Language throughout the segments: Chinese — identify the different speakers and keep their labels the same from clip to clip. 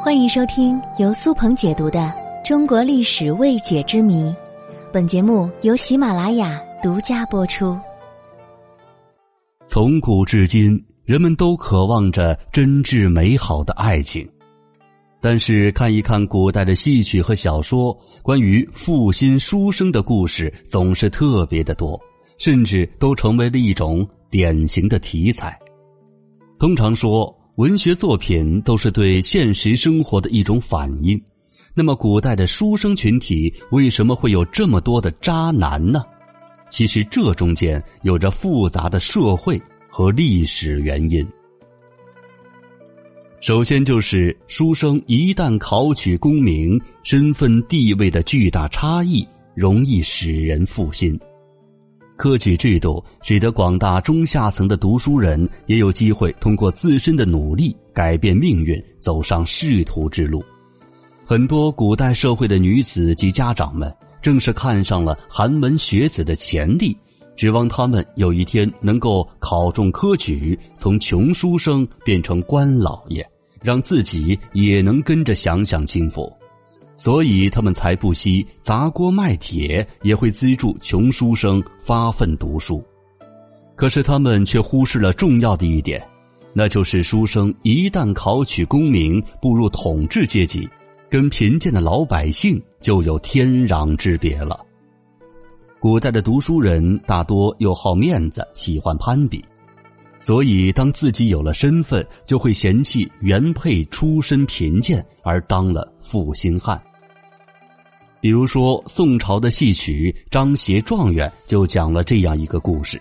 Speaker 1: 欢迎收听由苏鹏解读的《中国历史未解之谜》，本节目由喜马拉雅独家播出。
Speaker 2: 从古至今，人们都渴望着真挚美好的爱情，但是看一看古代的戏曲和小说，关于负心书生的故事总是特别的多，甚至都成为了一种典型的题材。通常说。文学作品都是对现实生活的一种反应，那么古代的书生群体为什么会有这么多的渣男呢？其实这中间有着复杂的社会和历史原因。首先就是书生一旦考取功名，身份地位的巨大差异，容易使人负心。科举制度使得广大中下层的读书人也有机会通过自身的努力改变命运，走上仕途之路。很多古代社会的女子及家长们，正是看上了寒门学子的潜力，指望他们有一天能够考中科举，从穷书生变成官老爷，让自己也能跟着享享清福。所以他们才不惜砸锅卖铁，也会资助穷书生发奋读书。可是他们却忽视了重要的一点，那就是书生一旦考取功名，步入统治阶级，跟贫贱的老百姓就有天壤之别了。古代的读书人大多又好面子，喜欢攀比，所以当自己有了身份，就会嫌弃原配出身贫贱，而当了负心汉。比如说，宋朝的戏曲《张协状元》就讲了这样一个故事：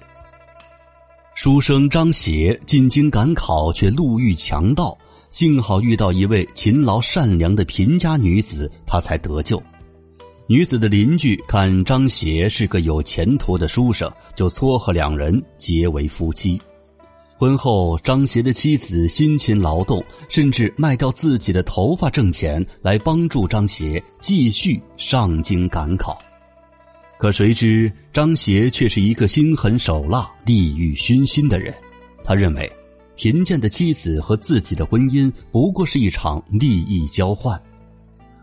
Speaker 2: 书生张协进京赶考，却路遇强盗，幸好遇到一位勤劳善良的贫家女子，他才得救。女子的邻居看张协是个有前途的书生，就撮合两人结为夫妻。婚后，张协的妻子辛勤劳动，甚至卖掉自己的头发挣钱来帮助张协继续上京赶考。可谁知张协却是一个心狠手辣、利欲熏心的人。他认为，贫贱的妻子和自己的婚姻不过是一场利益交换。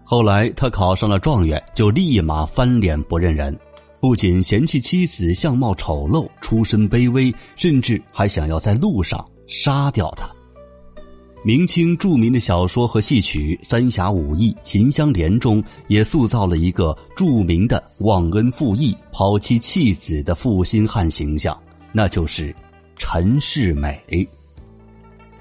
Speaker 2: 后来他考上了状元，就立马翻脸不认人。不仅嫌弃妻子相貌丑陋、出身卑微，甚至还想要在路上杀掉他。明清著名的小说和戏曲《三侠五义·秦香莲》中，也塑造了一个著名的忘恩负义、抛妻弃子的负心汉形象，那就是陈世美。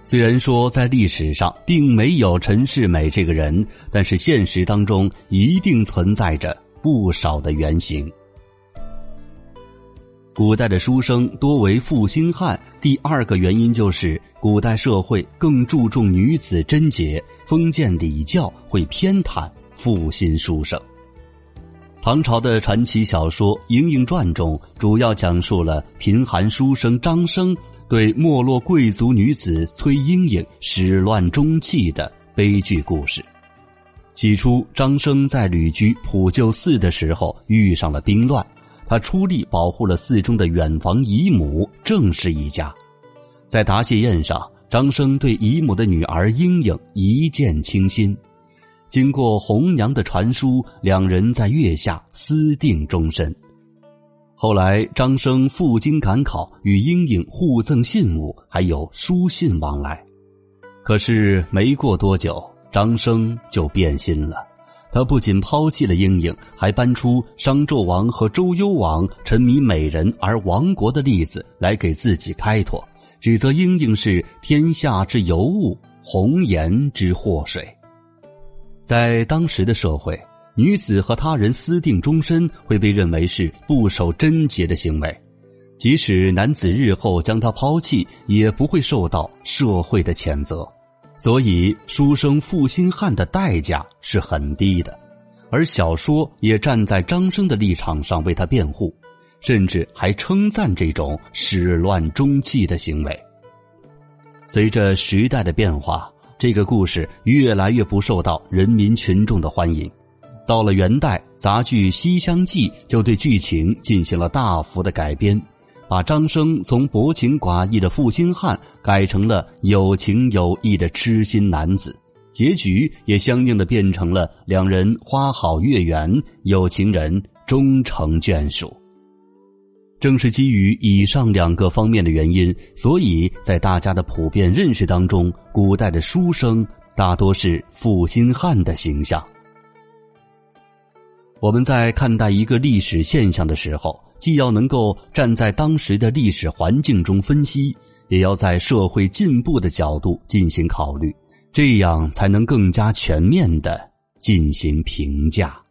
Speaker 2: 虽然说在历史上并没有陈世美这个人，但是现实当中一定存在着不少的原型。古代的书生多为负心汉，第二个原因就是古代社会更注重女子贞洁，封建礼教会偏袒负心书生。唐朝的传奇小说《莺莺传》中，主要讲述了贫寒书生张生对没落贵族女子崔莺莺始乱终弃的悲剧故事。起初，张生在旅居普救寺的时候遇上了兵乱。他出力保护了寺中的远房姨母郑氏一家，在答谢宴上，张生对姨母的女儿莺莺一见倾心。经过红娘的传书，两人在月下私定终身。后来，张生赴京赶考，与莺莺互赠信物，还有书信往来。可是没过多久，张生就变心了。他不仅抛弃了莺莺，还搬出商纣王和周幽王沉迷美人而亡国的例子来给自己开脱，指责莺莺是天下之尤物，红颜之祸水。在当时的社会，女子和他人私定终身会被认为是不守贞洁的行为，即使男子日后将她抛弃，也不会受到社会的谴责。所以，书生负心汉的代价是很低的，而小说也站在张生的立场上为他辩护，甚至还称赞这种始乱终弃的行为。随着时代的变化，这个故事越来越不受到人民群众的欢迎。到了元代，杂剧《西厢记》就对剧情进行了大幅的改编。把张生从薄情寡义的负心汉改成了有情有义的痴心男子，结局也相应的变成了两人花好月圆，有情人终成眷属。正是基于以上两个方面的原因，所以在大家的普遍认识当中，古代的书生大多是负心汉的形象。我们在看待一个历史现象的时候，既要能够站在当时的历史环境中分析，也要在社会进步的角度进行考虑，这样才能更加全面的进行评价。